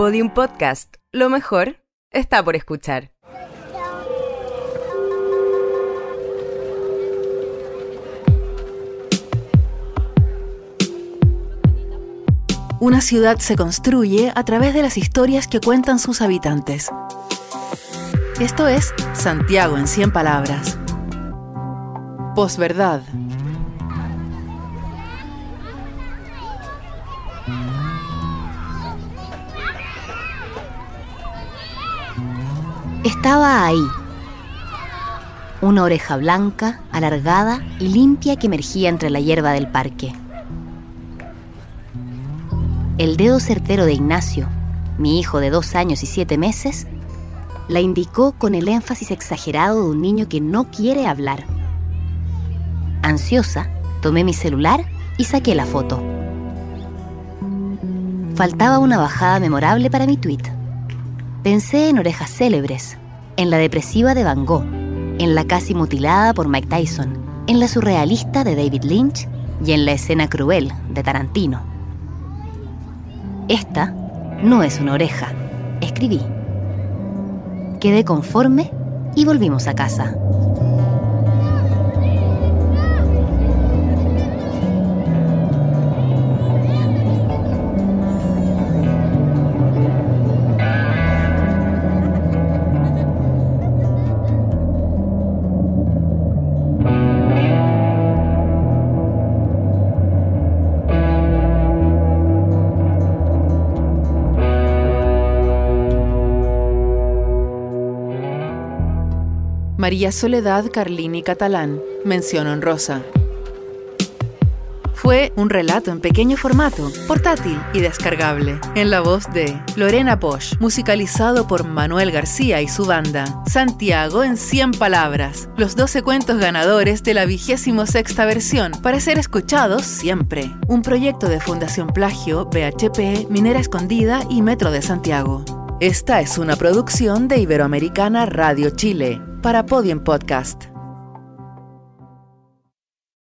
Podium Podcast. Lo mejor está por escuchar. Una ciudad se construye a través de las historias que cuentan sus habitantes. Esto es Santiago en 100 palabras. Posverdad. Estaba ahí. Una oreja blanca, alargada y limpia que emergía entre la hierba del parque. El dedo certero de Ignacio, mi hijo de dos años y siete meses, la indicó con el énfasis exagerado de un niño que no quiere hablar. Ansiosa, tomé mi celular y saqué la foto. Faltaba una bajada memorable para mi tweet. Pensé en orejas célebres, en la depresiva de Van Gogh, en la casi mutilada por Mike Tyson, en la surrealista de David Lynch y en la escena cruel de Tarantino. Esta no es una oreja, escribí. Quedé conforme y volvimos a casa. María Soledad Carlini Catalán, mención honrosa. Fue un relato en pequeño formato, portátil y descargable, en la voz de Lorena Bosch, musicalizado por Manuel García y su banda. Santiago en 100 palabras, los 12 cuentos ganadores de la vigésimo sexta versión, para ser escuchados siempre. Un proyecto de Fundación Plagio, BHP, Minera Escondida y Metro de Santiago. Esta es una producción de Iberoamericana Radio Chile para Podium Podcast.